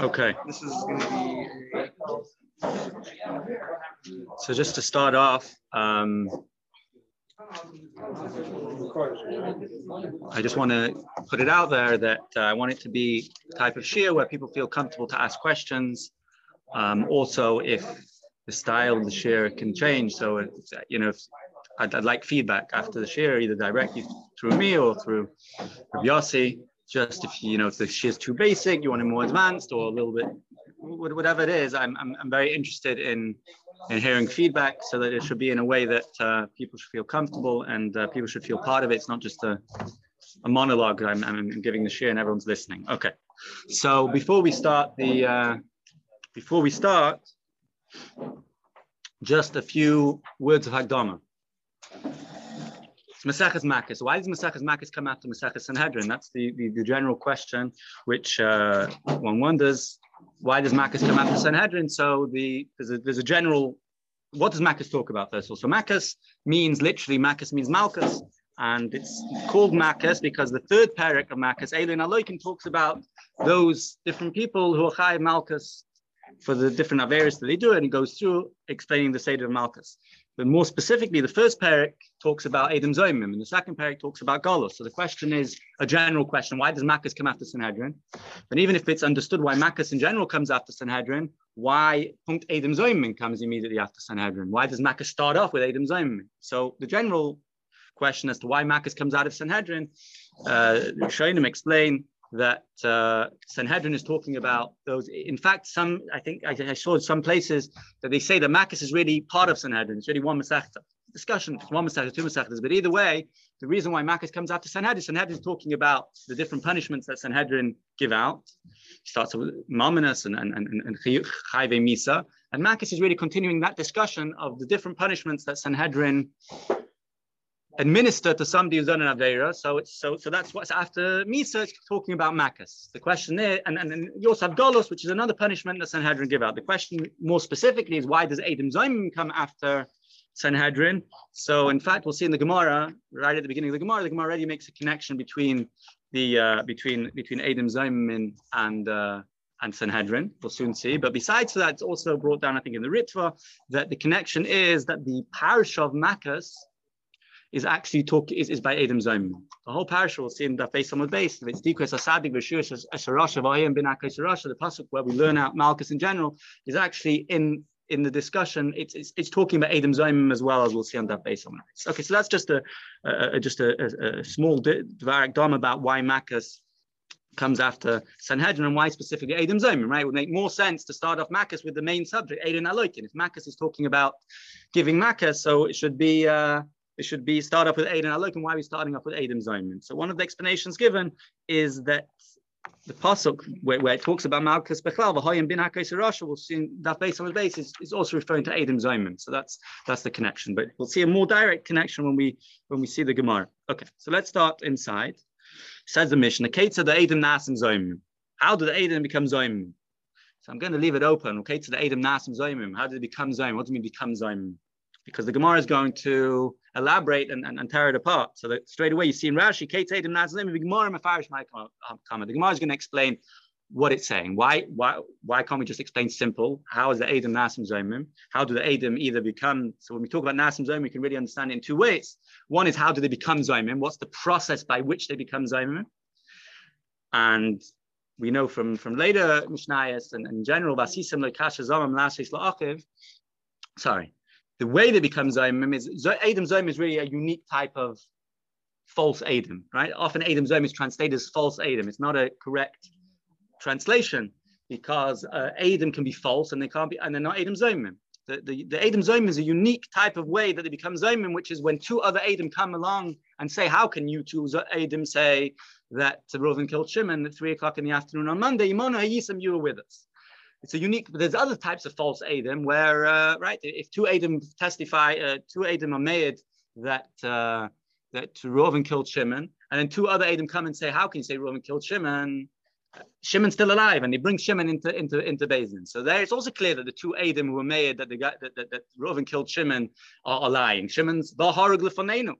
Okay. This is going to be. So just to start off, um, I just want to put it out there that uh, I want it to be a type of shiur where people feel comfortable to ask questions. Um, also, if the style of the shiur can change, so it's, you know, if, I'd, I'd, like feedback after the shiur, either directly through me or through Yossi. Just if you know if the shiur is too basic, you want it more advanced, or a little bit, whatever it is. I'm, I'm, I'm very interested in and hearing feedback so that it should be in a way that uh, people should feel comfortable and uh, people should feel part of it. It's not just a, a monologue I'm, I'm, giving the share and everyone's listening. Okay. So before we start the, uh, before we start, just a few words of Hagdama. Maseches Makkos. Why does Maseches Makkos come after Maseches Sanhedrin? That's the, the, the general question, which uh, one wonders why does Makkos come after Sanhedrin? So the there's a, there's a general. What does Makkos talk about first of all? So Makkos means literally Makkos means Malchus, and it's called Makkos because the third parak of Makkos, Elin Aloikin, talks about those different people who are Chai Malchus for the different Averis that they do, and he goes through explaining the Seder of Malchus. But more specifically, the first parak talks about Adam Zomim, and the second parak talks about Golos. So the question is a general question: Why does Makkos come after Sanhedrin? And even if it's understood why Makkos in general comes after Sanhedrin, why Punkt Adam Zomim comes immediately after Sanhedrin? Why does Makkos start off with Adam Zomim? So the general question as to why Makkos comes out of Sanhedrin, uh, Shainim explain that uh, Sanhedrin is talking about those. In fact, some I think I, I saw some places that they say that Makkos is really part of Sanhedrin. It's really one Masechta. Discussion, one Masechta, two Masechtas. But either way, the reason why Makkos comes after Sanhedrin, Sanhedrin is talking about the different punishments that Sanhedrin give out. He starts with Mamonas and, and, and, and Chayve Misa. And Makkos is really continuing that discussion of the different punishments that Sanhedrin administer to somebody who's done an Aveira. So it's so so that's what's after Misa, it's talking about Makkos. The question there, and, and, and you also have Golos, which is another punishment that Sanhedrin give out. The question more specifically is why does Adam Zayim come after Sanhedrin? So in fact, we'll see in the Gemara, right at the beginning of the Gemara, the Gemara already makes a connection between the uh, between between Adam Zayim and uh, and Sanhedrin. We'll soon see. But besides that, it's also brought down, I think, in the Ritva, that the connection is that the parish of Makkos is actually talk is, is by Adam Zayim. The whole parish will see in the face on the base. It's Dikos Asadik V'Shush Asharasha V'Ayim Bin. The pasuk where we learn out Malchus in general is actually in in the discussion. It's it's, it's talking about Adam Zayim as well as we'll see on that base on the base. Okay, so that's just a, a just a, a, small dvarak dom about why Malchus comes after Sanhedrin and why specifically Adam Zayim, right? It would make more sense to start off Makkos with the main subject, Adam Aloikin. If Makkos is talking about giving Makkos, so it should be uh, it should be start off with Adam Alok, and why are we starting off with Adam Zayman? So one of the explanations given is that the pasuk where, where it talks about Malchus Bechlal, V'hoyim bin Russia, we'll see that base on the base is, also referring to Adam Zayman. So that's that's the connection. But we'll see a more direct connection when we when we see the Gemara. Okay, so let's start inside. Says the mission, the Kate the Adam Nasim Zayman. How did the Adam become Zayman? So I'm going to leave it open. Okay, to the Adam Nasim Zayman. How did it become Zayman? What do you mean become Zayman? Because the Gemara is going to elaborate and, and, and tear it apart. So that straight away you see in Rashi, Kate Adam Nazlim, the Gemara um, Gemara is going to explain what it's saying. Why, why, why can't we just explain simple? How is the Adam Nasim Zomim? How do the Adam either become? So when we talk about Nasim Zomim, we can really understand it in two ways. One is how do they become Zomim? What's the process by which they become Zomim? And we know from, from later Mishnayos and, and general, Vasisim Lekasha Zomim Lasis La'achiv, sorry, the way they become Zayim is Adam Zayim is really a unique type of false Adam, right? Often Adam Zayim is translated as false Adam. It's not a correct translation because uh, Adam can be false and they can't be, and they're not Adam Zayim. The, the, the Adam Zayim is a unique type of way that they become Zayim, which is when two other Adam come along and say, How can you two Adam say that Reuven killed Shimon at three o'clock in the afternoon on Monday? Imona Hayisam, you were with us it's a unique. There's other types of false Adam where, uh, right, if two Adam testify, uh, two Adam are made that uh, that Reuven killed Shimon, and then two other Adam come and say, "How can you say Reuven killed Shimon?" Shimon's still alive, and he brings Shimon into into into Bezin. So there, it's also clear that the two Adam who were made that the guy that, that, that Reuven killed Shimon are, are lying. Shimon's the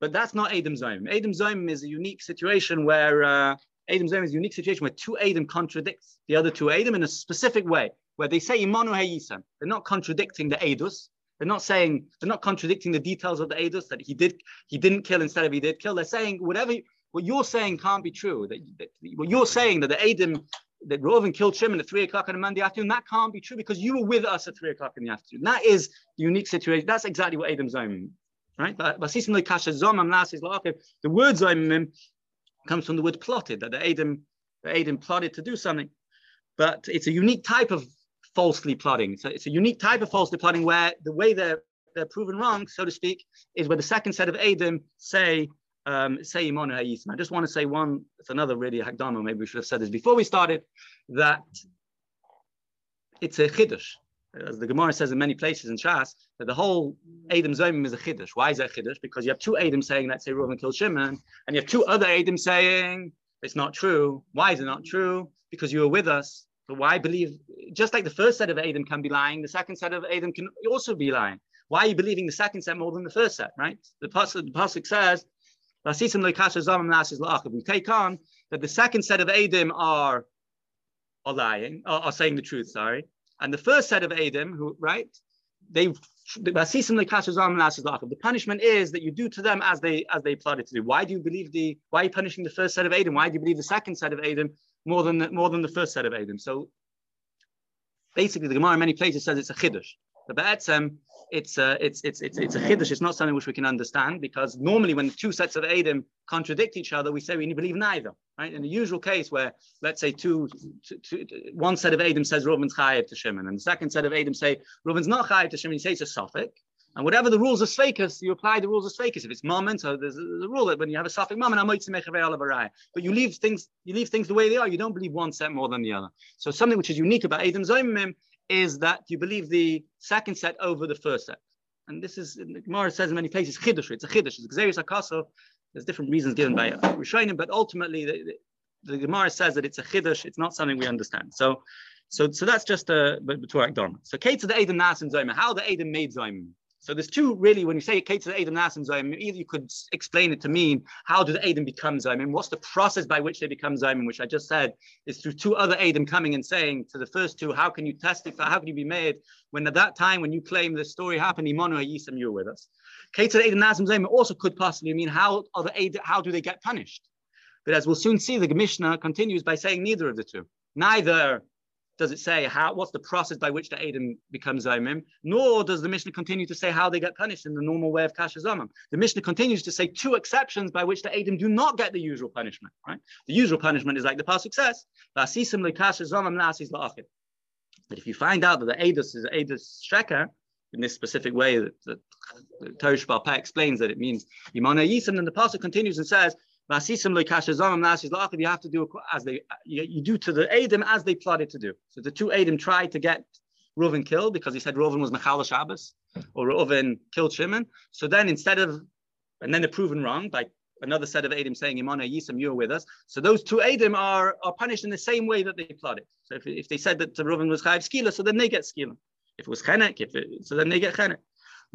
But that's not Adam Zayim. Adam Zayim is a unique situation where uh, Adam Zayim is a unique situation where two Adam contradicts the other two Adam in a specific way, where they say Imanu Hayisam. They're not contradicting the Adus. They're not saying they're not contradicting the details of the Adus that he did he didn't kill instead of he did kill. They're saying whatever what you're saying can't be true. That, that what you're saying that the Adam that Reuven killed Shimon at three o'clock on a Monday afternoon, that can't be true because you were with us at three o'clock in the afternoon. That is the unique situation. That's exactly what Adam Zayim right? But the word Zayim comes from the word plotted, that the Adam, the Adam plotted to do something. But it's a unique type of falsely plotting. So it's a unique type of falsely plotting where the way they're they're proven wrong, so to speak, is where the second set of Adam say, um, say Imonu Hayisim. I just want to say one, it's another really Hagdama, maybe we should have said this before we started, that it's a chiddush as the Gemara says in many places in Shas, that the whole Adam Zomim is a Chiddush. Why is that Chiddush? Because you have two Adam saying, let's say Reuven killed Shimon, and you have two other Adam saying, it's not true. Why is it not true? Because you were with us. But why believe, just like the first set of Adam can be lying, the second set of Adam can also be lying. Why are you believing the second set more than the first set, right? The Pasuk, the Pasuk says, we take on that the second set of Adam are, are lying, are, are saying the truth, sorry, and the first set of Adam, who right, they the punishment is that you do to them as they as they plotted to do. Why do you believe the why are you punishing the first set of Adam? Why do you believe the second set of Adam more than the, more than the first set of Adam? So basically, the Gemara in many places says it's a chiddush. The Ba'etzem, it's a, it's, it's, it's, it's a chiddush. It's not something which we can understand because normally when two sets of Adam contradict each other, we say we believe neither. Right? In the usual case where, let's say, two, two, two one set of Adam says Reuven's chayiv to Shimon, and the second set of Adam say Reuven's not chayiv to Shimon, he says a suffix. And whatever the rules of Sveikas, you apply the rules of Sveikas. If it's moment, so there's a, rule that when you have a suffix moment, I might make a but you leave things, you leave things the way they are. You don't believe one set more than the other. So something which is unique about Adam Zomim is that you believe the second set over the first set. And this is, Gemara says in many places, chiddush. It's a chiddush. It's Xerius Akaso. There's different reasons given by Rishonim, but ultimately the, the, the, Gemara says that it's a chiddush. It's not something we understand. So, so, so that's just uh, a B'turak Dharma. So, Kate to the Adam Nas and Zayim. How the Adam made Zayim. So there's two really, when you say Kate to the Adam Nas and Zayim, either you could explain it to mean how do the Adam become Zayim? And what's the process by which they become Zayim, which I just said is through two other Adam coming and saying to the first two, how can you testify, how can you be made when at that time when you claim the story happened, Imanu Yisam, you're with us. Also could possibly mean how are the how do they get punished? But as we'll soon see, the Mishnah continues by saying neither of the two. Neither does it say how what's the process by which the Adam becomes Zaimim, nor does the Mishnah continue to say how they get punished in the normal way of Kasha Zamim. The Mishnah continues to say two exceptions by which the Adam do not get the usual punishment. Right? The usual punishment is like the Pasuk says, That if you find out that the Adus is Adus Sheker, in this specific way that, that the Teresh explains that it means Imana Yisam, and the Pasuk continues and says, you have to do as they you do to the Adam as they plotted to do. So the two Adam tried to get Reuven killed because he said Reuven was Mechal Shabbos or Reuven killed Shimon. So then instead of and then they're proven wrong by another set of Adam saying Imana Yisam, you're with us. So those two Adam are, are punished in the same way that they plotted. So if, if they said that Reuven was Chayiv Skila, so then they get Skila. If it was Chenek, if it, so then they get Chenek.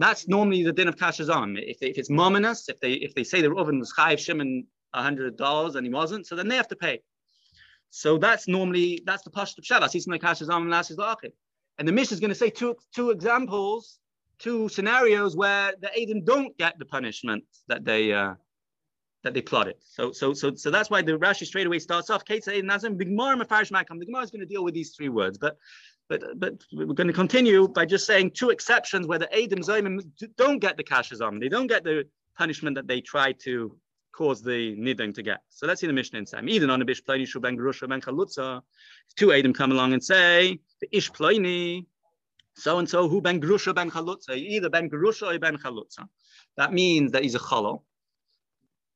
That's normally the din of Kashazam. If, if it's Mominus, if they if they say that Reuven was Shimon hundred dollars and he wasn't, so then they have to pay. So that's normally that's the pashut of Shabbos. And is lachim. And the Mishnah is going to say two two examples, two scenarios where the Adam don't get the punishment that they uh, that they plotted. So so so so that's why the Rashi straight away starts off. Kate The Gemara is going to deal with these three words, but but but we're going to continue by just saying two exceptions where the Adam Zayim don't get the kashazam. They don't get the punishment that they try to cause the nidin to get. So let's see the Mishnah in Sam. Even on a bish pliny gerusha ben chalutza, two Adam come along and say the ish pliny, so and so who ben gerusha ben chalutza, either ben gerusha or ben chalutza. That means that he's a chalal.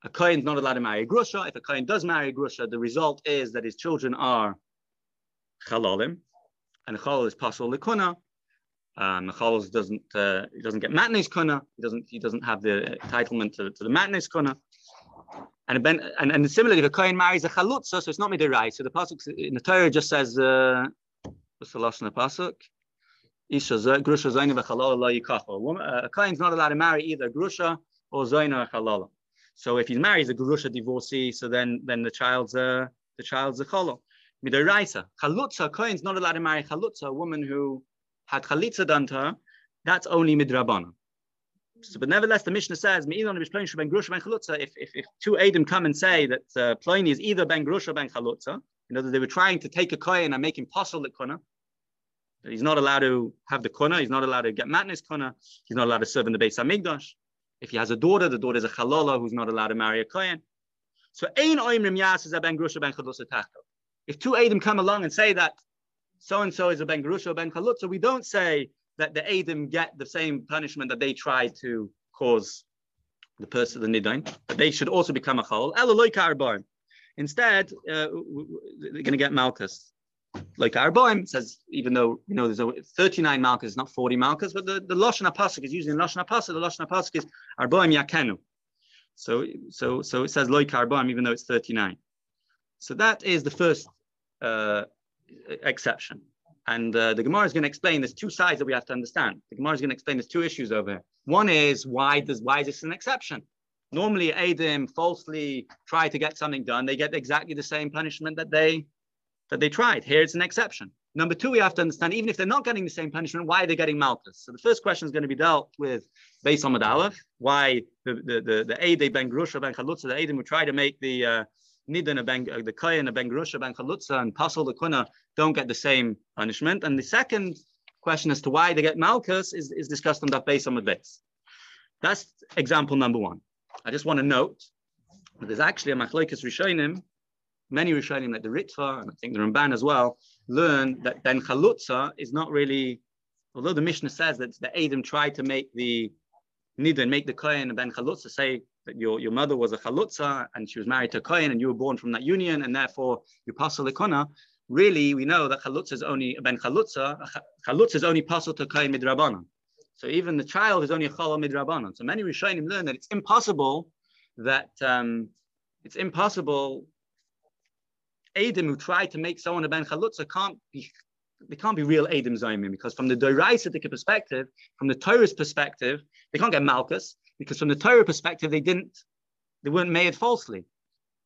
A kohen is not allowed to marry a grusha. If a kohen does marry a grusha, the result is that his children are chalalim, and a chalal is pasul likuna. Um, the doesn't uh, he doesn't get matnes kuna. He doesn't he doesn't have the entitlement to, to the matnes kuna. And, ben, and, and similarly, if a kohen marries a chalutza, so it's not midirai. So the pasuk in the Torah just says, uh, what's the last in the pasuk? Isha grusha zayna v'chalala. A kohen's not allowed to marry either grusha or zayna or. So if he marries a grusha divorcee. So then, then the child's a the child's a cholo. Midoraisa, chalutza, Kohen's not allowed to marry chalutza, a woman who had chalitza done to her, that's only midrabana. So, but nevertheless, the Mishnah says, if, if, if two Adam come and say that uh, is either Ben Grush or Ben Chalutza, in other they were trying to take a Kohen and make him possible the Kuna, he's not allowed to have the Kuna, he's not allowed to get Matnis Kuna, he's not allowed to serve in the Beis Hamikdash. If he has a daughter, the daughter is a Chalola who's not allowed to marry a Kohen. So, Ein Oimrim Yas is a Ben Grush or Ben Chalutza If two Adam come along and say that so and so is a Ben Grush or Ben Chalutza, we don't say that the Adam get the same punishment that they try to cause the person, the Nidain, but they should also become a Chol. Instead, uh, they're going to get Malchus. Like Arboim says, even though you know there's 39 Malchus, not 40 Malchus, but the, the Lashon is using Lashon Apasik. The Lashon Apasik is Arboim Yakenu. So, so, so it says Loik Arboim, even though it's 39. So that is the first uh, exception. And uh, the Gemara is going to explain there's two sides that we have to understand. The Gemara is going to explain there's two issues over here. One is why does why is this an exception? Normally, Adam falsely try to get something done, they get exactly the same punishment that they that they tried. Here it's an exception. Number two, we have to understand even if they're not getting the same punishment, why are they getting Malchus? So the first question is going to be dealt with based on Aleph, why the the the, the Ben Grusha Ben Chalutza, the Adam would try to make the uh, Nidan ben, uh, the Kayan ben Grusha ben Chalutza and Pasal the Kuna don't get the same punishment. And the second question as to why they get Malchus is, is discussed on that base on the base. That's example number one. I just want to note that there's actually a Machlokes Rishonim, many Rishonim like the Ritva and I think the Ramban as well, learn that Ben Chalutza is not really, although the Mishnah says that the Adam tried to make the Nidan, make the Kayan Ben Chalutza say that your, your mother was a chalutza and she was married to a kohen and you were born from that union and therefore you pass the really we know that chalutza is only ben chalutza, chalutza is only passel to kohen midrabanan. So even the child is only a chalal midrabanan. So many Rishonim learn that it's impossible that um, it's impossible. Adam who tried to make someone a ben chalutza can't be they can't be real Adam Zayimim because from the Doraisitic perspective, from the Torah's perspective, they can't get Malchus because from the Torah perspective, they didn't, they weren't made falsely.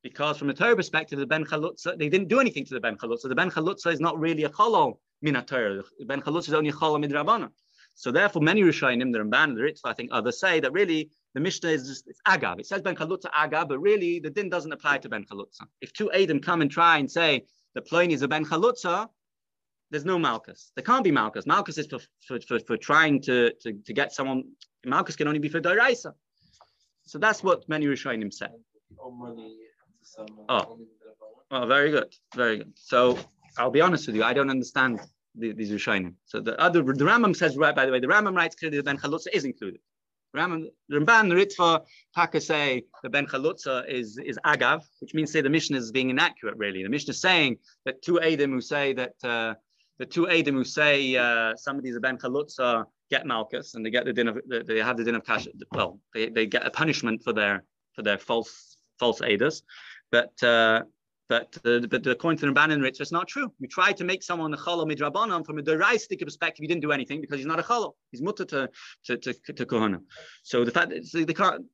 Because from the Torah perspective, the Ben Chalutza, they didn't do anything to the Ben Chalutza. The Ben Chalutza is not really a cholol min Torah. The Ben Chalutza is only a cholol min Rabbana. So therefore, many Rishonim, the Ramban, the Ritva, I think others say that really the Mishnah is just, it's Agav. It says Ben Chalutza Agav, but really the din doesn't apply to Ben Chalutza. If two Adam come and try and say the plane is a Ben Chalutza, there's no Malchus. There can't be Malchus. Malchus is for, for, for, for trying to, to, to get someone Malchus can only be for Doraisa. So that's what many Rishonim say. Oh, oh, very good, very good. So I'll be honest with you, I don't understand the, these Rishonim. So the other, the Rambam says, right, by the way, the Rambam writes clearly that Ben Chalutza is included. Rambam, Ramban, the Ritva, Taka say the Ben Chalutza is, is Agav, which means say the Mishnah is being inaccurate, really. The Mishnah is saying that two Adam who say that, uh, the two Adam who say uh, somebody's a Ben Chalutza get Malchus and they get the din of they have the din of cash. Well, they, they get a punishment for their for their false false aiders, but uh, but uh, but according to the Rabbanan Ritz, it's not true. You try to make someone a cholo midrabanan from a deraistic perspective, you didn't do anything because he's not a cholo. He's mutter to to to, to kohana. So the fact so they can't.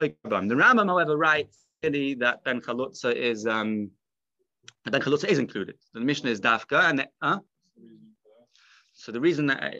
The Rambam, however, writes that Ben Chalutza is um, Ben Chalutza is included. The Mishnah is Dafka, and uh, so the reason that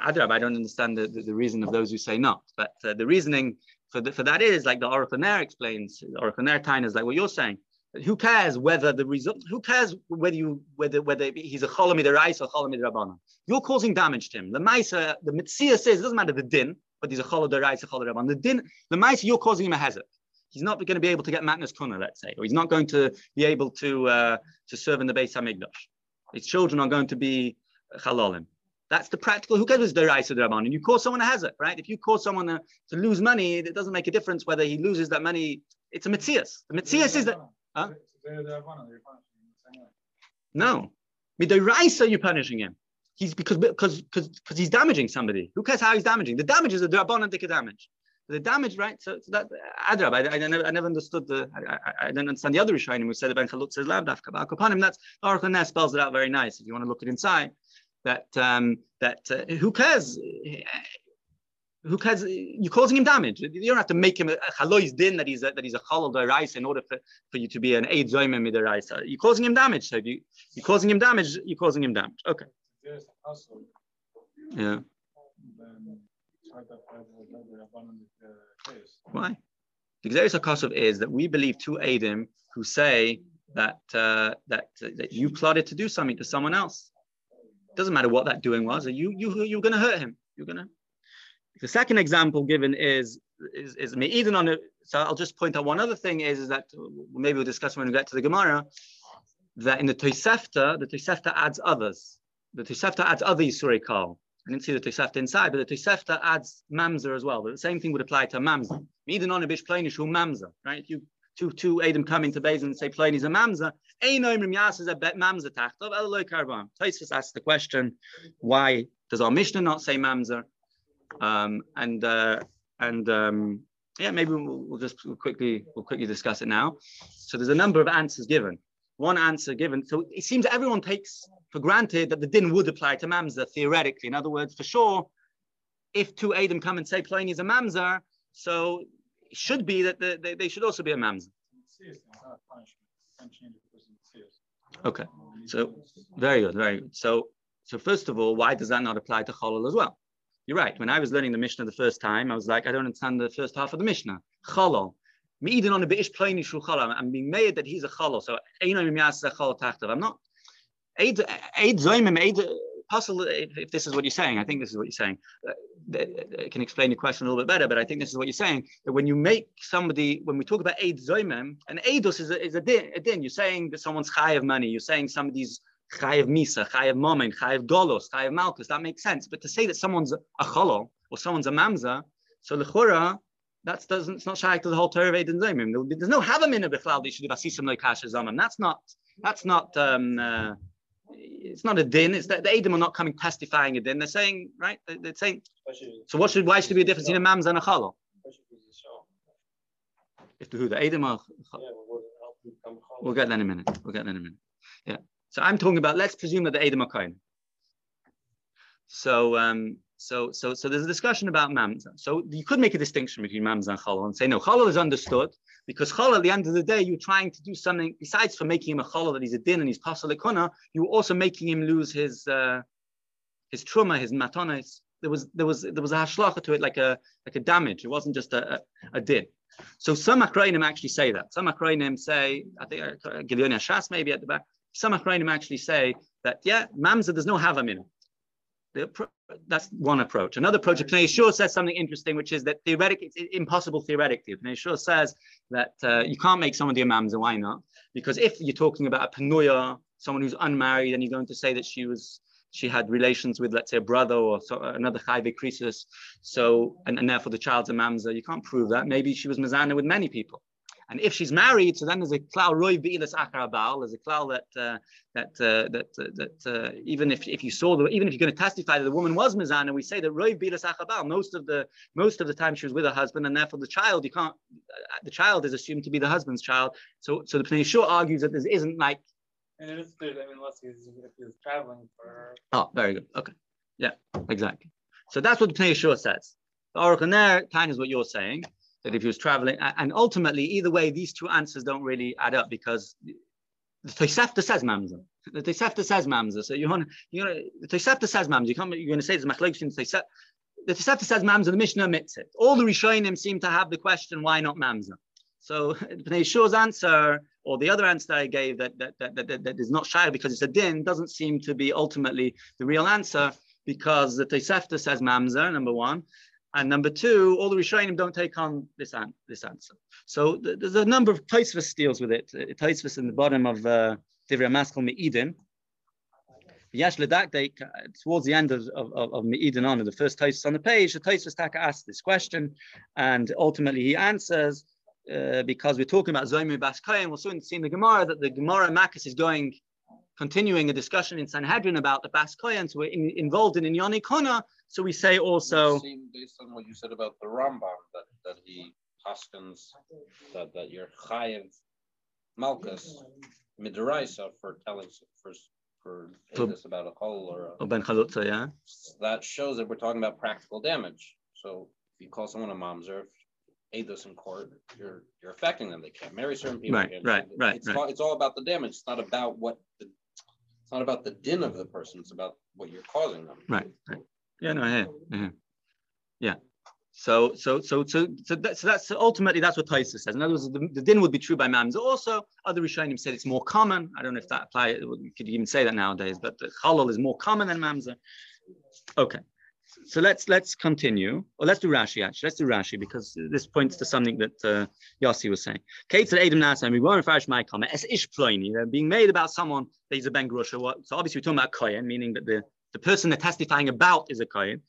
Adrab, I don't understand the, the, the, reason of those who say not. But uh, the reasoning for, the, for that is, like the Orochaner explains, Orochaner Tain is like what you're saying. Who cares whether the result? Who cares whether you whether whether he's a cholamid Rais or cholamid Rabbanon? You're causing damage to him. The Maisa, the Mitzia says it doesn't matter the din, but he's a cholamid Rais or cholamid Rabbanon. The din, the Maisa, you're causing him a hazard. He's not going to be able to get matnas kuna, let's say, or he's not going to be able to uh, to serve in the Beis Hamikdash. His children are going to be chalalim. That's the practical. Who cares the Raisa Draman? And you cause someone a hazard, right? If you cause someone to, lose money, it doesn't make a difference whether he loses that money. It's a Matthias. The Matthias is that. Huh? No. Raisa, you're punishing him. He's because because because because he's damaging somebody. Who cares how he's damaging? The damage is the Drabanan damage. The damage, right? So, so that Adrab, I, I, never, I never understood the, I, I, I don't understand the other Rishonim who said Ben Chalutz says Lav Dafka. That's Ness spells it out very nice. If you want to look it inside, that um, that uh, who cares? who cares? You're causing him damage. You don't have to make him a chalois din that he's a, that he's a chalal deraisa in order for, for you to be an aid zoyim midaraisa. You're causing him damage. So you you're causing him damage, you're causing him damage. Okay. Yeah. Why? The Xeris HaKosov is that we believe two Adim who say that, uh, that, that you plotted to do something to someone else. Doesn't matter what that doing was. You, you, you're going to hurt him. You're going to. The second example given is is, is Me'idin on it. So I'll just point out one other thing is, is that maybe we'll discuss when we get to the Gemara, that in the Tosefta, the Tosefta adds others. The Tosefta adds other Yisuri Kal. I didn't see the Tosefta inside, but the Tosefta adds Mamzer as well. But the same thing would apply to Mamzer. Me'idin on a bish plainish Mamzer, right? You two two Adam come into Beis and say plain is a mamza. Ein oimrim yas is a bet mamza tachtov eloi karban. Taisus asks the question, why does our Mishnah not say mamza? Um, and uh, and um, yeah, maybe we'll, we'll just we'll quickly we'll quickly discuss it now. So there's a number of answers given. One answer given. So it seems everyone takes for granted that the din would apply to mamza theoretically. In other words, for sure, if two Adam come and say plain is a mamza, so should be that the, they, they should also be a mamzer. Okay, so very good, very good. So, so first of all, why does that not apply to cholol as well? You're right. When I was learning the Mishnah the first time, I was like, I don't understand the first half of the Mishnah. Cholol. Me on a bit plain I'm being made that he's a cholol. So I'm not. Aid zoimim possible if, if, this is what you're saying. I think this is what you're saying. Uh, I can explain your question a little bit better, but I think this is what you're saying. That when you make somebody, when we talk about aid zoimem, and aidos is a, is a din, a din. You're saying that someone's high of money. You're saying somebody's high of misa, high of momen, high of golos, high of malchus. That makes sense. But to say that someone's a cholo or someone's a mamza, so lechura, that doesn't. It's not shy to the whole Torah of aid and zoimem. There's no havamina b'chlal. They should do asisim loikasha zamam. That's not. That's not. Um, uh, it's not a din. It's that the Edom are not coming testifying a din. They're saying, right? They're saying. So what should? Why should there be a difference between a mams and a chalo? If the who the Edom are. We'll get that in a minute. We'll get that in a minute. Yeah. So I'm talking about. Let's presume that the Edom are kind. So um, so so so there's a discussion about mamza. So you could make a distinction between mamza and chalal and say no, chalal is understood because chalal at the end of the day you're trying to do something besides for making him a chalal that he's a din and he's pasal ikuna, you're also making him lose his uh, his truma, his matonis. There was there was there was a hashlacha to it like a like a damage. It wasn't just a, a, a din. So some akrainim actually say that. Some akrainim say, I think uh, Gileonia Shas maybe at the back. Some akrainim actually say that yeah, mamza there's no havamin. That's one approach. Another approach, Pnei Yeshua says something interesting, which is that theoretically, it's impossible theoretically. Pnei Yeshua says that uh, you can't make someone the imams, and why not? Because if you're talking about a panuya, someone who's unmarried, and you're going to say that she was she had relations with, let's say, a brother or so, another chayve krisis, so and, and therefore the child's a mamza, you can't prove that. Maybe she was mazana with many people. And if she's married, so then there's a klal roy bi'ilas akar There's a klal that uh, that uh, that uh, that uh, even if, if you saw the even if you're going to testify that the woman was mizana, we say that roy bi'ilas akar Most of the most of the time she was with her husband, and therefore the child you can't uh, the child is assumed to be the husband's child. So so the Pnei Shur argues that this isn't like. And it is clear. I mean, unless he's if he's traveling for. Oh, very good. Okay. Yeah, exactly. So that's what the Pnei Shur says. The oracle there kind of is what you're saying that if he was traveling, and ultimately, either way, these two answers don't really add up because the Tosefta says Mamza. The Tosefta says Mamza. So you want you know the Tosefta says Mamza. You can't, you're going to say it's Machlokes Tosefta. The Tosefta says Mamza. The Mishnah admits it. All the Rishonim seem to have the question, why not Mamza? So Pnei Shur's answer, or the other answer I gave that that, that, that, that is not shy because it's a din, doesn't seem to be ultimately the real answer because the Tosefta says Mamza, number one. And number two, all the Rishonim don't take on this, an- this answer. So th- there's a number of Taisvus deals with it. Uh, in the bottom of uh, Maskal Me'idin. Ledakdek, towards the end of, of, of Me'idin on, the first Taisvus on the page, the Taisvus Taka asks this question, and ultimately he answers, uh, because we're talking about Zoymi Bas we'll soon see in the Gemara that the Gemara Makis is going, continuing a discussion in Sanhedrin about the Bas Koyans who were in, involved in Inyani Kona, so we say also. based on what you said about the Rambam, that, that he paskins that, that you're chayiv malchus midraisa for telling for for, for this about a kol or a, ben chalutza, yeah. That shows that we're talking about practical damage. So if you call someone a mamzer, Eidos in court, you're you're affecting them. They can't marry certain people. Right, right, right, It's right. all, it's all about the damage. It's not about what the it's not about the din of the person. It's about what you're causing them. Right. right. Yeah, no, hear. I. Yeah. So, so, so, so, so, that, so that's ultimately that's what Taisa says. In other words, the, the din would be true by Mamzer. Also, other Rishonim said it's more common. I don't know if that apply. Could you even say that nowadays, but the Chalal is more common than Mamzer. Okay. So let's let's continue. Or let's do Rashi actually. Let's do Rashi because this points to something that uh, Yossi was saying. Kate said Adam Nasa, we weren't farish my comment. As ish ploini. They're being made about someone that is a ben grusha. What? So obviously we're talking about kohen, meaning that the the person they're testifying about is a kohen.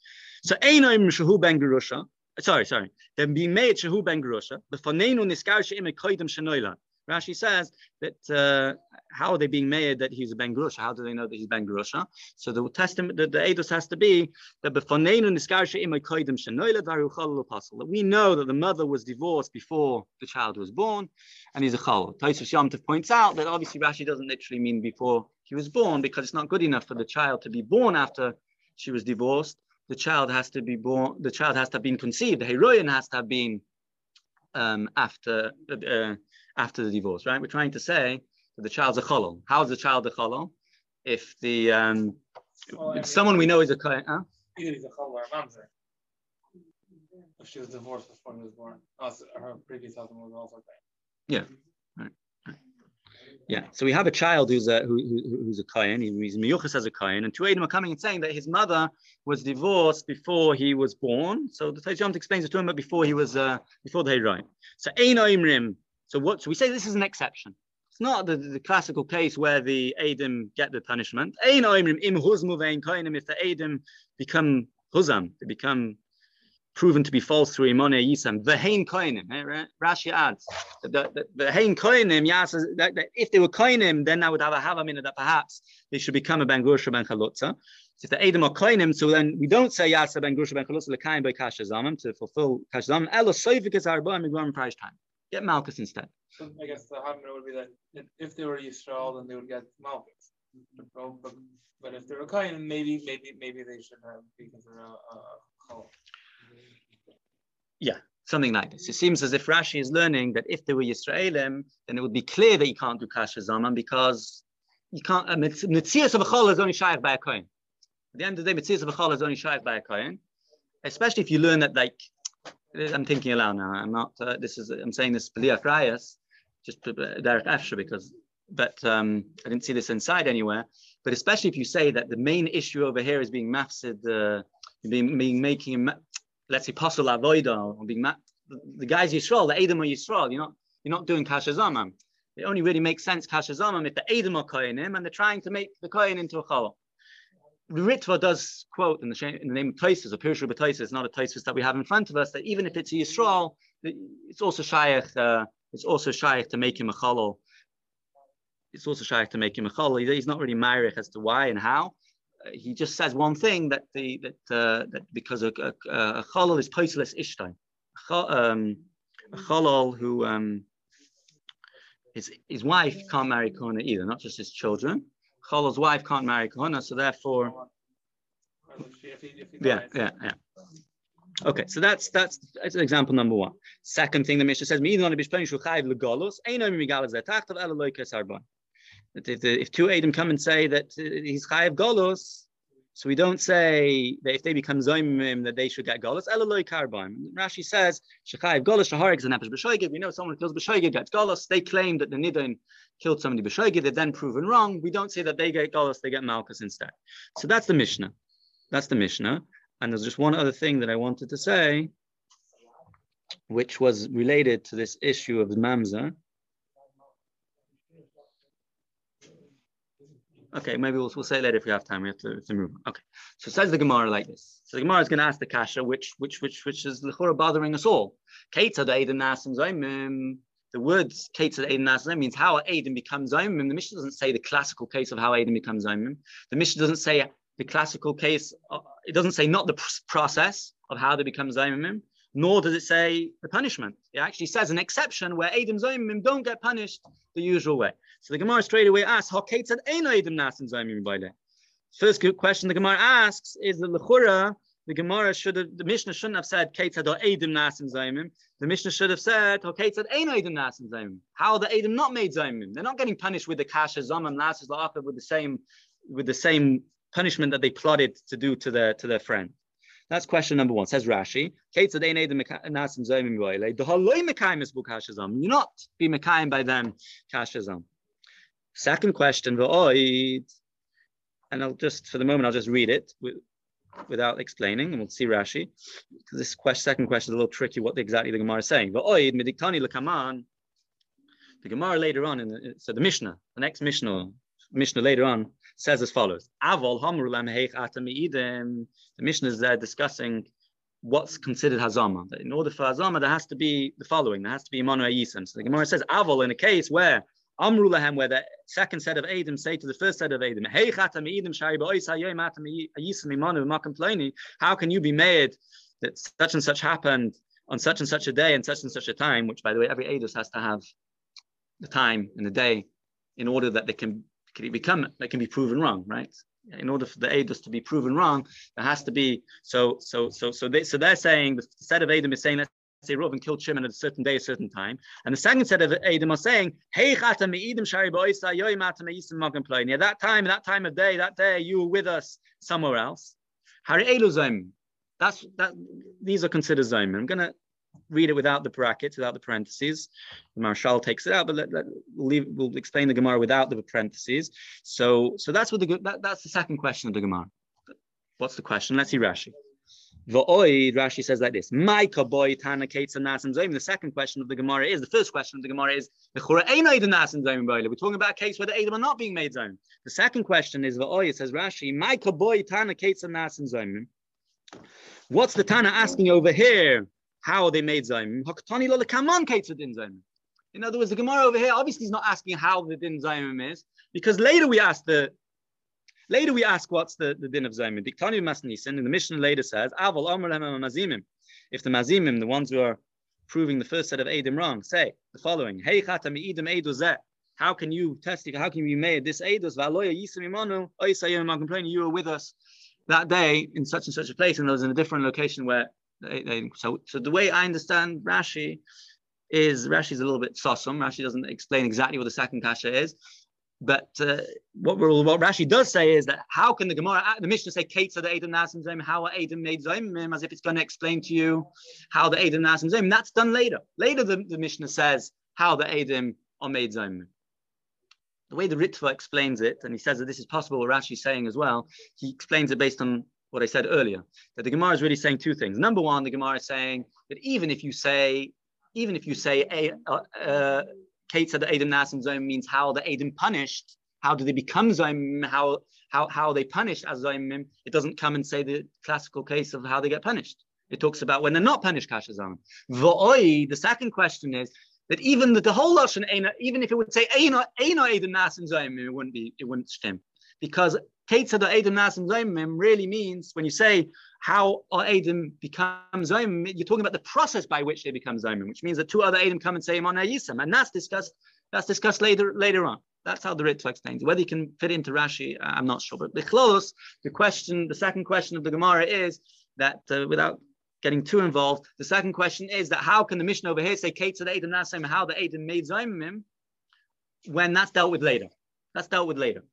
So Einoim Shahu Ben Gerusha. Sorry, sorry. They're being made Shahu Ben Gerusha. But for Neinu Niskar She'im Koidim Shenoila. Rashi says that uh, how are they being made that he's a Ben Gerusha? How do they know that he's Ben Gerusha? So the testament, the, the Eidos has to be that. That we know that the mother was divorced before the child was born, and he's a Chalul. Taisus Yomtov points out that obviously Rashi doesn't literally mean before he was born because it's not good enough for the child to be born after she was divorced the child has to be born, the child has to have been conceived, the heroine has to have been um, after uh, after the divorce, right? We're trying to say that the child's a cholol. How is the child a cholol? If the um, Well, I if mean- someone we know is a kohen, huh? Either he's a chol or a mamzer. If she was divorced before he was born, oh, her previous husband was also okay. Yeah. Yeah. So we have a child who's a who, who, who's a kohen. He's miyuchas as a kohen, and two Edom are coming and saying that his mother was divorced before he was born. So the Taisyam explains it to him, but before he was uh, before the heroine. So ein oimrim. So what? So we say this is an exception. It's not the, the classical case where the Adam get the punishment. If the Adam become huzam, they become proven to be false through imone yisam. Vehein kohenim. eh? Rashi adds hein kohenim. Yes, that, that if they were kohenim, then I would have a have a minute that perhaps they should become a ben gusha ben. So if the Adam are kohenim, so then we don't say yasa ben gusha ben chalutza lekaim by kasha zamim to fulfill kasha zamim. Elo soifikas arba migram price time. Get malchus instead. So I guess the Havmina would be that if- they were Yisrael, then they would get Malchus. But, but, if they're a Kain, maybe, maybe, maybe they should have because they're a, a, chol. Something like this. It seems as if Rashi is learning that if they were Yisraelim, then it would be clear that you can't do kasha zaman because you can't. Uh, Mitzias of a chol is only shaykh by a kohen. At the end of the day, Mitzias of a chol is only shaykh by a kohen. Especially if you learn that, like, I'm thinking aloud now. I'm not. Uh, this is. I'm saying this rayas, just uh, Derek Afsha because. But um, I didn't see this inside anywhere. But especially if you say that the main issue over here is being mafsid, uh, being, being making let's say pasul avoida or being ma- the guys Yisrael, the Edom are Yisrael. You're not you're not doing kasha zamam. It only really makes sense kasha zamam if the Edom are kohenim and they're trying to make the kohen into a chalal. Ritva does quote in the, in the name of Taisus, a Pirush Taisus, it's not a Taisus that we have in front of us, that even if it's a Yisrael, it's also shaykh, uh, it's also shaykh to make him a chalal. It's also shaykh to make him a chalal. He's not really married as to why and how uh, he just says one thing that the that uh, that because a, a, a is poiseless ishtai, um, a chalal who um, his his wife can't marry kohana either, not just his children. Chalal's wife can't marry kohana, so therefore, yeah, yeah, yeah. Okay, so that's that's that's example number one. Second thing the Mishnah says, "Meidon on bishpein shuchayv legolos, eino migalas zetachtav ela loikas arbon." That if, the, if two Adam come and say that uh, he's chayiv golos, so we don't say that if they become zoimim that they should get golos. Ela loy karbon. Rashi says shechayiv golos shaharek zanepesh b'shoigid. We know someone kills b'shoigid gets golos. They claim that the nidon killed somebody b'shoigid. They're then proven wrong. We don't say that they get golos. They get malchus instead. So that's the Mishnah. That's the Mishnah. And there's just one other thing that I wanted to say, which was related to this issue of the Okay, maybe we'll, we'll say it later if we have time. We have to, to move. Okay, so says the Gemara like this. So the Gemara is going to ask the kasha, which which which which is l'chura bothering us all. The words the Eden Nasim means how Eden becomes Zaimim. The Mishnah doesn't say the classical case of how Eden becomes Zaimim. The Mishnah doesn't say the classical case. uh, It doesn't say not the pr- process of how they become Zaimim, nor does it say the punishment. It actually says an exception where Adam Zaimim don't get punished the usual way. So the Gemara straight away asks, "How said Ein Adam? First question the Gemara asks is the lechura. the Gemara should have, the Mishnah shouldn't have said. The Mishnah should have said. How are the Edim not made Zaimim? They're not getting punished with the Kasha Zamam Nasis La'afa with the same with the same punishment that they plotted to do to their to their friend. That's question number one. Says Rashi. You're not be Mekayim by them Kasha Zam. Second question, and I'll just, for the moment, I'll just read it without explaining, and we'll see Rashi. This question, second question is a little tricky what exactly the Gemara is saying. The Gemara later on, in the, so the Mishnah, the next Mishnah, Mishnah later on says as follows: The Mishnah is there discussing what's considered hazama. In order for hazama, there has to be the following: there has to be imanu. So the Gemara says avol in a case where Amru lahem, where the second set of Adam say to the first set of Adam, Hey chatam shari How can you be made that such and such happened on such and such a day and such and such a time? Which, by the way, every Adus has to have the time and the day in order that they can, can become they can be proven wrong, right? In order for the Adus to be proven wrong, there has to be so so so so they so they're saying the set of Adam is saying let's say Reuven killed Shimon at a certain day, a certain time. And the second set of Edom are saying, Hey At that time, that time of day, that day, you were with us somewhere else. That's that. These are considered zaim. I'm gonna read it without the brackets, without the parentheses. The Maharshal takes it out, but let, let, we'll, leave, we'll explain the Gemara without the parentheses. So, so that's what the that, that's the second question of the Gemara. What's the question? Let's see Rashi. V'oid, Rashi says like this: My boy tana nasim zoim. The second question of the Gemara is the first question of the Gemara is We're talking about a case where the Edom are not being made zone. The second question is V'oid. It says Rashi: My boy tana nasim zoim. What's the Tana asking over here? How are they made zayim? Hakatani lo lekamon din zayim. In other words, the Gemara over here obviously is not asking how the din zayim is, because later we ask the Later we ask what's the, the din of Zayim. Diktani Masnisin, and the Mishnah later says, Aval Mazimim. If the Mazimim, the ones who are proving the first set of Eidim wrong, say the following, Hey Chatam Eidim Eiduzeh. How can you testify? How can you made this Eidus? Valoya Yisam Imanu, Oisayim complaining you were with us that day in such and such a place, and I was in a different location where they, they, so so the way I understand Rashi is Rashi's a little bit sossum. Rashi doesn't explain exactly what the second kasha is. But uh, what, what Rashi does say is that how can the Gemara, the Mishnah say, Kate the Adam Nasim Zayim, how are Adam made Zayim, as if it's going to explain to you how the Adam Nasim Zayim. That's done later. Later, the, the Mishnah says how the Adam are made Zayim. The way the Ritva explains it, and he says that this is possible, what Rashi's saying as well, he explains it based on what I said earlier, that the Gemara is really saying two things. Number one, the Gemara is saying that even if you say, even if you say a, uh, uh, Kate said that Adam Nasim Zayim means how the Adam punished. How do they become Zayim? How how how they punish as Zayim? It doesn't come and say the classical case of how they get punished. It talks about when they're not punished Kashazam. V'oi, the second question is that even the, the whole lashon, even if it would say Eino Adam Nasim Zayim, it wouldn't be it wouldn't stem because Really means when you say how Adam becomes Zayim, you're talking about the process by which they become Zayim, which means that two other Adam come and say Imon Yisam, and that's discussed. That's discussed later later on. That's how the Ritva explains. Whether you can fit into Rashi, I'm not sure. But the Chlos, the question, the second question of the Gemara is that uh, without getting too involved, the second question is that how can the Mishnah over here say Kate to the Adam Nasim, how the Adam made Zayim when that's dealt with later? That's dealt with later.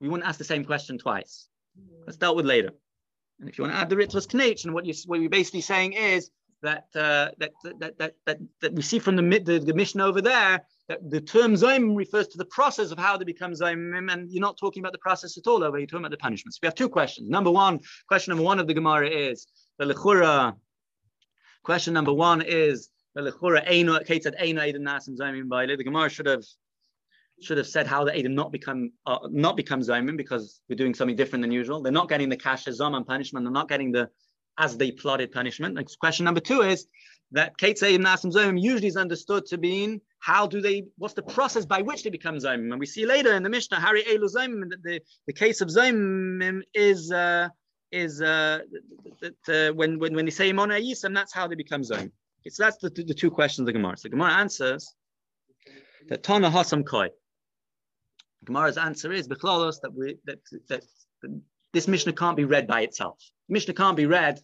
We wouldn't ask the same question twice. That's dealt with later. And if you want to add the Ritva's connection, what, you, what you're basically saying is that, uh, that, that, that, that, that, we see from the, the, the mission over there that the term Zoim refers to the process of how they become Zoim, and you're not talking about the process at all over, you're talking about the punishments. We have two questions. Number one, question number one of the Gemara is the Lechura. Question number one is the Lechura Eino Ketzad Eino Eden Nasim Zoim The Gemara should have should have said how the Edom not become uh, not become Zayim because we're doing something different than usual. They're not getting the Kasha Zaman punishment. They're not getting the as they plotted punishment. Next question number two is that Kate Sayim Nasim Zayim usually is understood to mean how do they, what's the process by which they become Zayim? And we see later in the Mishnah, Hari Elu Zayim, the, the case of Zayim is uh, is uh, that uh, when, when when they say Imona Yisam, that's how they become Zayim. Okay, so that's the, the, the two questions the Gemara. So the Gemara answers that Tana Hasam Koi. Gemara's answer is Bechlalos that we that, that this Mishnah can't be read by itself. Mishnah can't be read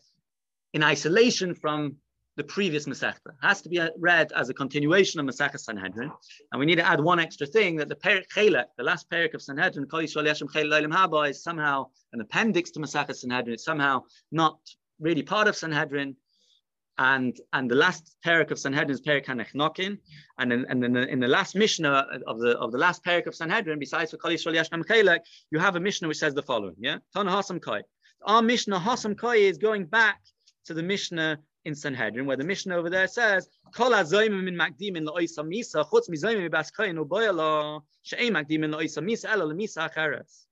in isolation from the previous Masechta. It has to be read as a continuation of Masechta Sanhedrin. And we need to add one extra thing that the Perik Chelek, the last Perik of Sanhedrin, Kol Yisrael Yashem is somehow an appendix to Masechta Sanhedrin. It's somehow not really part of Sanhedrin. And, and the last parak of Sanhedrin is parak Hanechnokin, and then and then in the last Mishnah of the of the last parak of Sanhedrin, besides for Yisrael Yashem Chelek, you have a Mishnah which says the following: Yeah, Tana Hasam Koi. Our Mishnah Hasam Koi is going back to the Mishnah in Sanhedrin, where the Mishnah over there says, Kol hazoymim min makdimin la'oisa misa, chutz mizoymim baskayin uboyala, she'em makdimin la'oisa misa, ela l'misa acheres.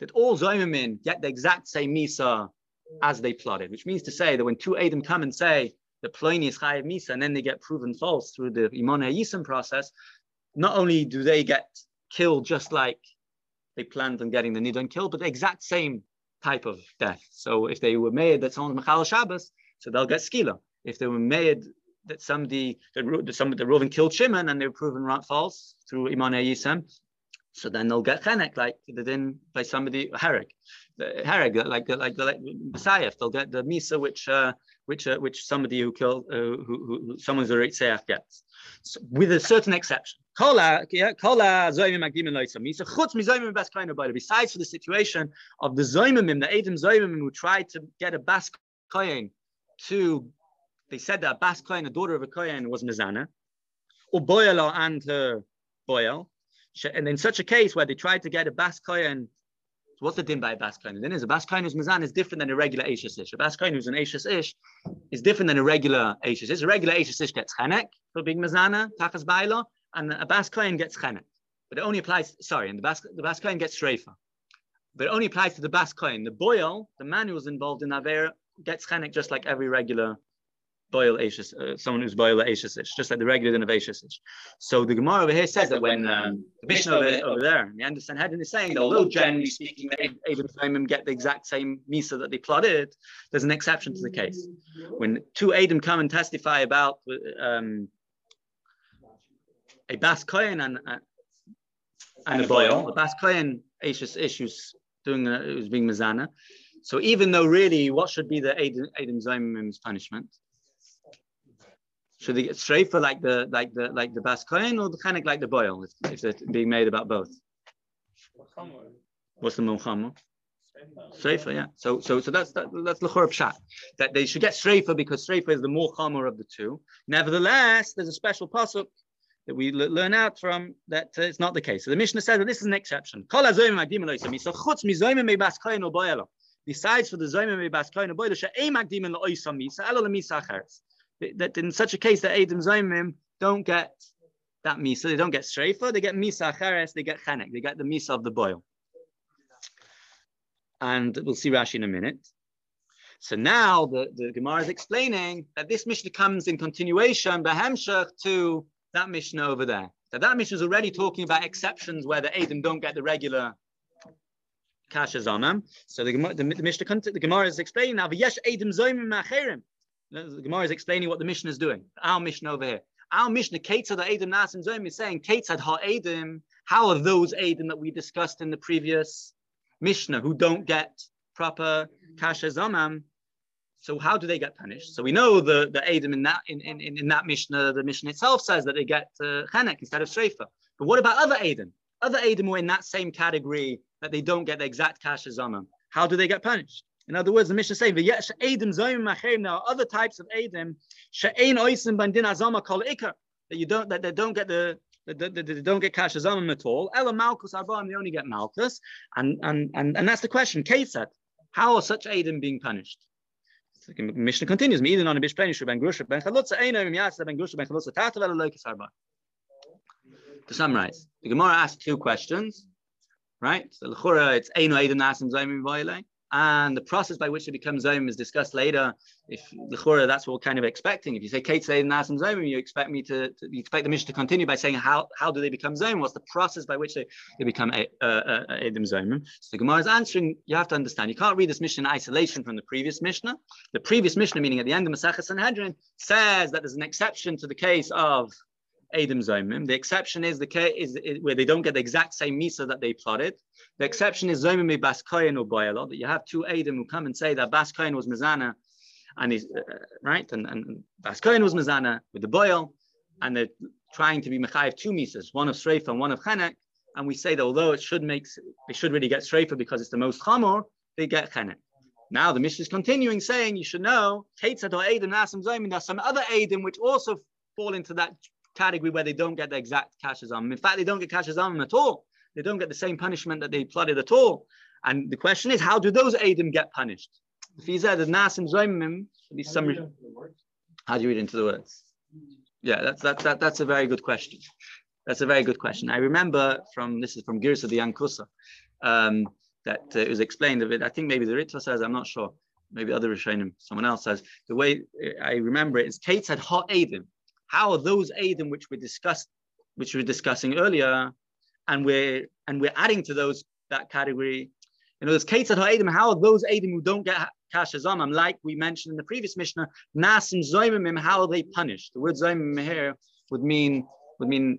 That all zoymim get the exact same misa as they plotted, which means to say that when two Adam come and say the Pliny is Chayiv Misa, and then they get proven false through the Iman Yisim process, not only do they get killed just like they planned on getting the Nidon killed, but the exact same type of death. So if they were made that someone's Machal Shabbos, so they'll get skila. If they were made that somebody that the Reuven killed Shimon and they were proven false through Iman Yisem, so then they'll get chenek like they didn't by somebody hereg, the hereg like like like Messiah. They'll get the misa which uh, which uh, which somebody who killed uh, who, who, someone's a Seach gets, so, with a certain exception. Besides for the situation of the zoimimim, the Adam zoimimim who tried to get a bas kohen to, they said that a bas kohen, the daughter of a kohen, was mizana, or boyala and her boyal, and in such a case where they tried to get a bas so what's the din by a bas? The din is a bas kohen who's mizan is different than a regular ashes ish. A bas who's an ashes ish is different than a regular ashes ish. A regular ashes ish gets chenek for being mizana, tachas baila, and a bas kohen gets chenek. But it only applies, sorry, and the bas, the bas kohen gets shreifa. But it only applies to the bas kohen. The boil, the man who was involved in Aver, gets chenek just like every regular boil ashes, uh, someone who's boil ashes, just like the regular din of ashes. So the Gemara over here says that when um, the Mishnah over, over there, the end of is saying that although generally speaking, Abel and get the exact same misa that they plotted, there's an exception to the case. When two Adam come and testify about um, a Bas Kohen and, uh, and a boil, the Bas Kohen ashes issues doing it was being mazana. So even though really, what should be the Adam, Zomim's punishment? Should they get straight for like the like the like the bas kohen or the kind of like the boil if, if they're being made about both? What's the mulchama? Streifa, yeah. So so so that's that, that's lechor pshat that they should get streifa because streifa is the more chomer of the two. Nevertheless, there's a special pasuk that we learn out from that uh, it's not the case. So the Mishnah says that this is an exception. Besides for the zoyim me bas kohen that in such a case that Adam Zaimim don't get that misa, they don't get streifa, they get misa cheres, they get chenek, they get the misa of the boil. And we'll see Rashi in a minute. So now the, the Gemara is explaining that this Mishnah comes in continuation, behemshach, to that Mishnah over there. That that Mishnah is already talking about exceptions where the Adam don't get the regular kasha zonam. So the, the, the Mishnah, the Gemara is explaining now, v'yesh Adam zoimim ma'acherim. The Gemara is explaining what the Mishnah is doing. Our Mishnah over here. Our Mishnah, Ketzad Adam Nasim Zom, is saying, Ketzad Ha Adam, how are those Adam that we discussed in the previous Mishnah who don't get proper Kasha Zamam? So how do they get punished? So we know the, the Adam in that in, in, in that Mishnah, the Mishnah itself says that they get uh, instead of Shrefa. But what about other Adam? Other Adam who are in that same category that they don't get the exact Kasha Zamam. How do they get punished? In other words, the Mishnah says, "V'yesh edim zoyim machem." Now, other types of edim she'ein oisim bandin azama kol ikar that you don't that they don't get the that they, don't get cash azamim at all. Ela malchus arba'im they only get malchus, and and and and that's the question. Kesat, how are such edim being punished? The Mishnah continues. Either on a bishpenish ben grusha ben chalutza eino im yasa ben grusha ben chalutza tatav ela loikis arba. To summarize, the Gemara asks two questions, right? So l'chura it's eino edim nasim zoyim v'oilei and the process by which it becomes Zayim is discussed later. If the Chura, that's what we're kind of expecting. If you say Kate say Nasim Zayim, you expect me to, to, you expect the Mishnah to continue by saying how how do they become Zayim? What's the process by which they, they become Edim Zayim? So the Gemara is answering. You have to understand. You can't read this Mishnah in isolation from the previous Mishnah. The previous Mishnah, meaning at the end of Masachas Sanhedrin, says that there's an exception to the case of Adam Zomim. The exception is the case is, where they don't get the exact same Misa that they plotted. The exception is Zomim Kohen or Boyalo, that you have two Adam who come and say that Bas was Mizana, and he's uh, right, and, and was Mizana with the boil, and they're trying to be Mechayev two Misas, one of Sreifa and one of Chenek. And we say that although it should make, they should really get Sreifa because it's the most Chamor, they get Chenek. Now the Mishnah is continuing saying you should know there's some other Adim which also fall into that category where they don't get the exact kashazam. In fact, they don't get kashazam at all. They don't get the same punishment that they plotted at all. And the question is, how do those Adim get punished? If he said that Nasim Zoimim, some. How do you read into the words? Yeah, that's that, that that's a very good question. That's a very good question. I remember from this is from Girsa the Yankusa um, that uh, it was explained of it. I think maybe the Ritva says, I'm not sure. Maybe other Rishonim, someone else says. The way I remember it is Kate said hot Adim. How are those Adim which we discussed, which we were discussing earlier, and we're and we're adding to those that category. In other words, Kate said Adim, how are those Adim who don't get Kasha Zamam, like we mentioned in the previous Mishnah, Nasim Zoimim, how are they punished? The word Zoimim here would mean would mean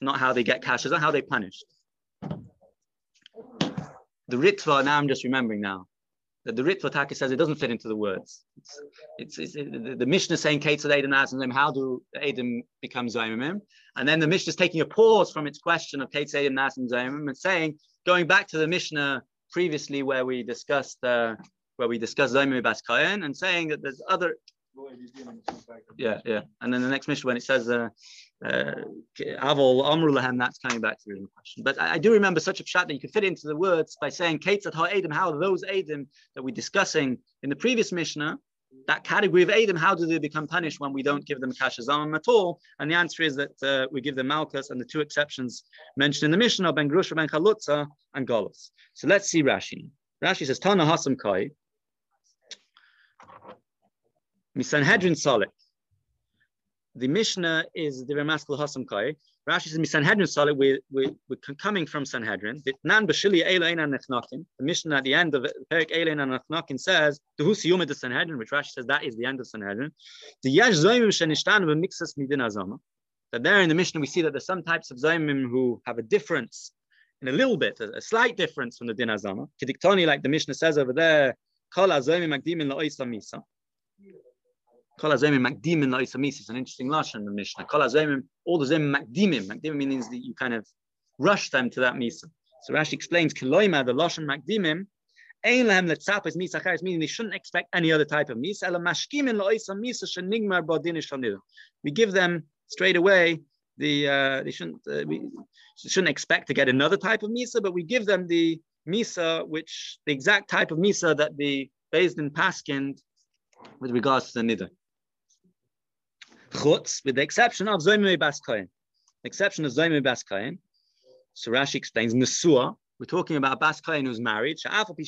not how they get Kasha, how they punished. The Ritva, now I'm just remembering now, the Ritva Taka says it doesn't fit into the words. It's, it's, it's the, the Mishnah is saying Kate said Adam Nasim, how do Adam become Zoimim? And then the Mishnah is taking a pause from its question of Kate Adam Nasim Zoimim and saying, going back to the Mishnah previously where we discussed uh, where we discussed Zaimim Bas Kayan and saying that there's other. Yeah, yeah. And then the next Mishnah when it says uh, Avol Amru Lahem, that's coming back to the question. But I, I, do remember such a pshat that you could fit into the words by saying Kates at Ha'edim, how those Adim that we're discussing in the previous Mishnah, that category of Adim, how do they become punished when we don't give them Kashazamim at all? And the answer is that uh, we give them Malchus and the two exceptions mentioned in the Mishnah, Ben Grusha, Ben Chalutza, and Golos. So let's see Rashi. Rashi says, Tana Hasam Kai, Misanhedrin Salik. The Mishnah is the Ramaskal Hasam Kai. Rashi says Misanhedrin Salik. We're, we're, we're coming from Sanhedrin. The Mishnah at the end of Perik Eilein and says the Husiyum the Sanhedrin, which Rashi says that is the end of Sanhedrin. The Yash Zoimim Shenishtan Mixas Midin Azama. That there in the Mishnah we see that there's some types of Zoimim who have a difference in a little bit, a, a slight difference from the Din Azama. Kediktoni, like the Mishnah says over there, Kol Azoimim Magdimin La'oisa Misa. Kol azemim makdimim loisamis is an interesting lashon in the Mishnah. Kol all the zemim makdimim. Makdimim means that you kind of rush them to that misa. So Rashi explains kiloima the lashon makdimim. Ein lehem letzap is misa meaning they shouldn't expect any other type of misa. Ela mashkimin loisa misa shenigmar bodin We give them straight away the uh, they shouldn't uh, we shouldn't expect to get another type of misa, but we give them the misa which the exact type of misa that the based in Paskind with regards to the niddah chutz, with the exception of Zoimei Bas Kohen. The exception of Zoimei Bas Kohen. So Rashi explains, Nesua, we're talking about Bas Kohen who's married. Even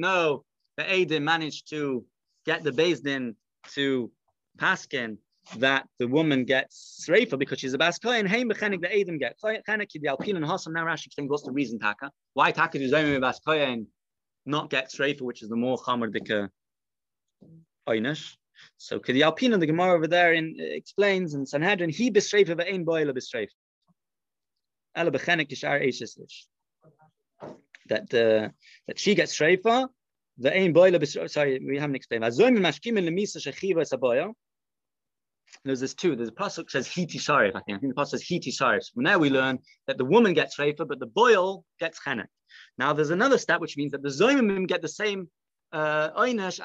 though the Adim managed to get the Din to Paskin that the woman gets Sreifa because she's a Bas Kohen, Heim the Adim get Chenek, the Alpin and Hossam. Now Rashi explains what's the reason, Taka. Why Taka does Zoimei Bas Kohen not get Sreifa, which is the more Chamar Dika Einish? So Kedi Alpina, the Gemara over there in, uh, explains in Sanhedrin, he bestreifa ve'ein boila bestreifa. Ela bechenek yishar eisheslish. That uh, that she gets streifa, the ain bestreifa. Sorry, we haven't explained. There's this two. There's a pasuk says hiti sharif. I think. I think the pasuk says hiti sharif. So now we learn that the woman gets reifa, but the boil gets chenek. Now there's another step which means that the zoimim get the same uh,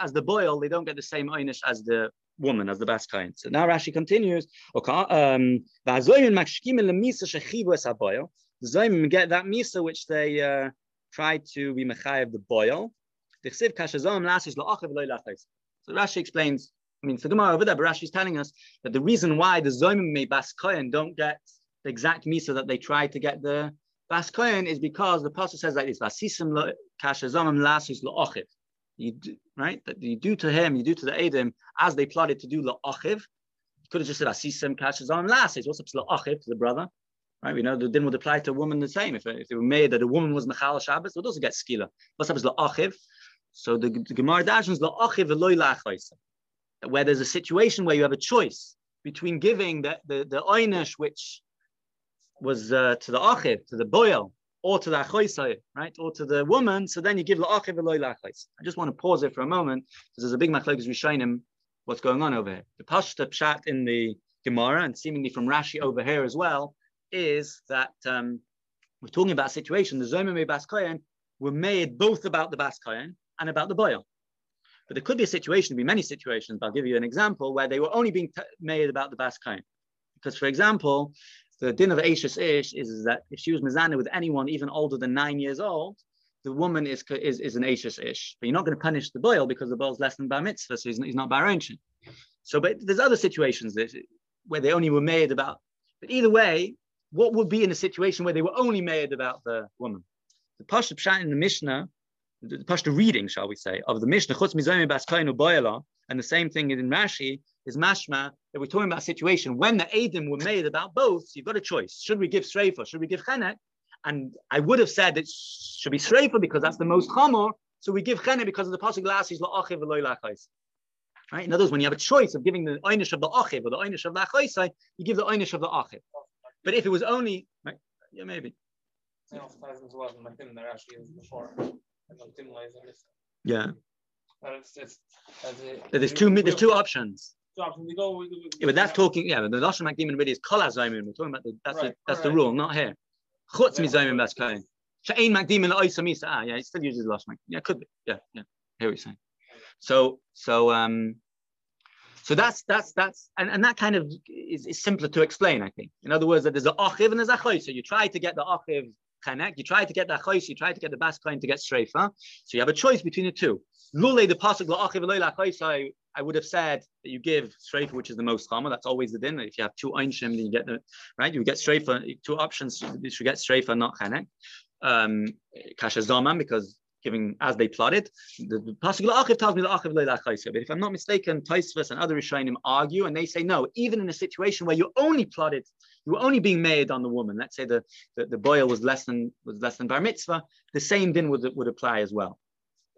as the boil, they don't get the same einish as the woman, as the baskain. So now Rashi continues, okay, um, Zoimim get that misa which they uh, try to be mechayev the boil. So Rashi explains, I mean, for Gemara over there, but Rashi is telling us that the reason why the Zoimim may baskayan don't get the exact misa that they try to get the baskayan is because the pastor says like this, Vasisim kashazomim lasis lo'ochiv you do, right? That you do to him, you do to the Adam as they plotted to do la'achiv. You could have just said "I see asisim kashes on last. What's up to la'achiv to the brother? Right? We know the din would apply to a woman the same. If, if it were made that a woman was mechal Shabbos, it doesn't get skila. What's up is la'achiv. So the, the Gemara dashens la'achiv v'loy la'achaisa. Where there's a situation where you have a choice between giving the the, the einish which was uh, to the achiv, to the boil, or to the achoisai, right, or to the woman. So then you give the achiv loy. I just want to pause it for a moment because there's a big machlokes rishonim. What's going on over here? The pashta pshat in the Gemara and seemingly from Rashi over here as well is that um, we're talking about a situation. The Zomim Baskayan were made both about the Baskayan and about the boil. But there could be a situation, be many situations. But I'll give you an example where they were only being t- made about the Baskayan. Because, for example, the din of Ashes Ish is, that if she was Mizana with anyone even older than nine years old, the woman is is, is an Ashes Ish. But you're not going to punish the boil because the boil is less than Bar Mitzvah, so he's, he's not Bar Ancient. So, but there's other situations that, where they only were made about. But either way, what would be in a situation where they were only made about the woman? The Pasha Pshat in the Mishnah, the Pasha reading, shall we say, of the Mishnah, Chutz Mizoyim Baskainu Boyala, and the same thing in Rashi, is mashma that we're talking about a situation when the Adim were made about both. So you've got a choice. Should we give Shreifa? Should we give Chenek? And I would have said it should be Shreifa because that's the most chamor. So we give Chenek because of the Pasuk Lasis La'achiv V'loy Lachais. Right? In other words, when you have a choice of giving the einish of the achiv or the einish of the achaisai, you give the einish of the achiv. But if it was only, right, yeah, maybe. Yeah. There's two. There's two options. Yeah, but that's talking. Yeah, but the lashon makdimin really is kol hazaymin. We're talking about the. That's the that's the rule, not here. Chutz mizaymin that's kain. She'ain makdimin la'oisa Ah, yeah, he still uses lashon. Yeah, could be. Yeah, yeah. Here we say. So so um so that's that's that's and, and that kind of is, is simpler to explain, I think. In other words, that there's a achiv and there's a choy. So you try to get the achiv connect, you try to get the choy, you try to get the baskain to get streifa. So you have a choice between the two. Lule the pasuk la'achiv I, would have said that you give streifa, which is the most common. That's always the din. If you have two einshim, then you get the right. You get streifa. Two options. You should get streifa, not connect. Um, kasha zaman because giving as they plotted. The, pasuk la'achiv tells me la'achiv le'lachayse. But if I'm not mistaken, Taisvas and other Rishonim argue, and they say no. Even in a situation where you only plotted, you were only being made on the woman. Let's say the, the, the boil was less than was less than bar mitzvah. The same din would would apply as well.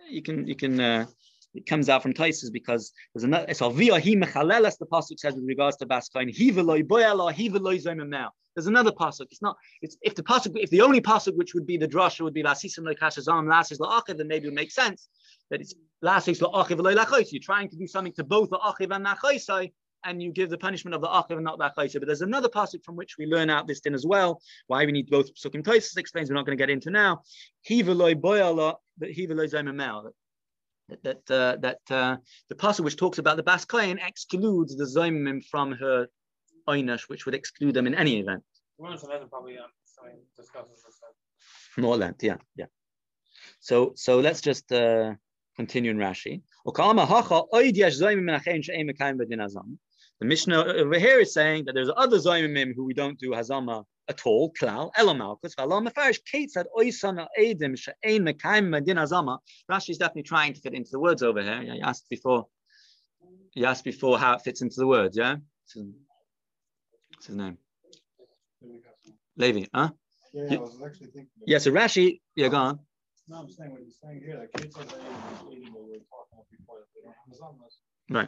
You can you can. Uh, it comes out from Taisus because there's another. So alvia he mechalelas. The pasuk says with regards to baskain. He veloy boyala. He veloy now. There's another pasuk. It's not. It's if the pasuk, if the only pasuk which would be the drasha would be lasisim lekashazam lasis laachiv, then maybe it would make sense that it's lasis laachiv loy You're trying to do something to both the achiv and nachaisai, and you give the punishment of the achiv and not the achaisai. But there's another pasuk from which we learn out this din as well. Why we need both pasukim. Tosis explains. We're not going to get into now. He veloy boyala. He veloy zayimamel that that uh, that uh, the pasuk which talks about the Bas excludes the Zomim from her Einish, which would exclude them in any event. Probably, um, More length, yeah, yeah. So so let's just uh, continue in Rashi. The Mishnah over here is saying that there's other Zoimim who we don't do Hazama at all, klal, elamalkus, v'alam mefarish, Kate said, oisana edim she'ein mekayim medin azama. Rashi is definitely trying to fit into the words over here. Yeah, you asked before, you asked before how it fits into the words, yeah? What's his name? Levi, huh? Yeah, yeah, I was actually thinking. Yeah, so Rashi, yeah, go on. No, I'm saying what he's saying here, that kids are eating what we were talking about before, that they don't have Right.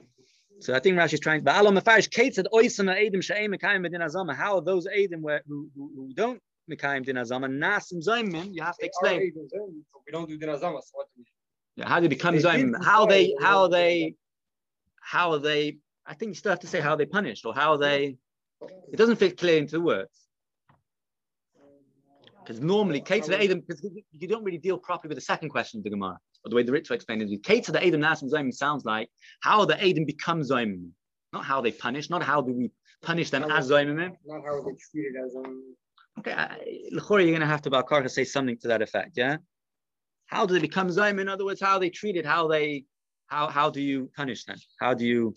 So I think Rashi is trying to. But Alam Mefarish Kate said, "Oisama Edim She'em Mekayim Medin Azama." How are those Edim where who, who, who don't Mekayim Din Azama Nasim Zaymim? You have to explain. We don't do Din Azama. So what do we? Yeah, how they become Zaymim? How they? How they? How are they? I think you still have to say how they punished or how they. It doesn't fit clear into the words. Um, because normally, Kate to the Adam, because you don't really deal properly with the second question of the Gemara, or the way the Ritva explained it. Kate to the Adam Nasim Zayim sounds like how the Adam becomes Zayim, not how they punish, not how do we punish them as Zayim. Not how they treated as Zayim. Okay, Lechora, you're going to have to Balkarka say something to that effect, yeah? How do they become Zayim? In other words, how they treated, how they, how how do you punish them? How do you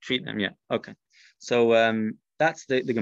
treat them? Yeah, okay. So um, that's the, the Gemara.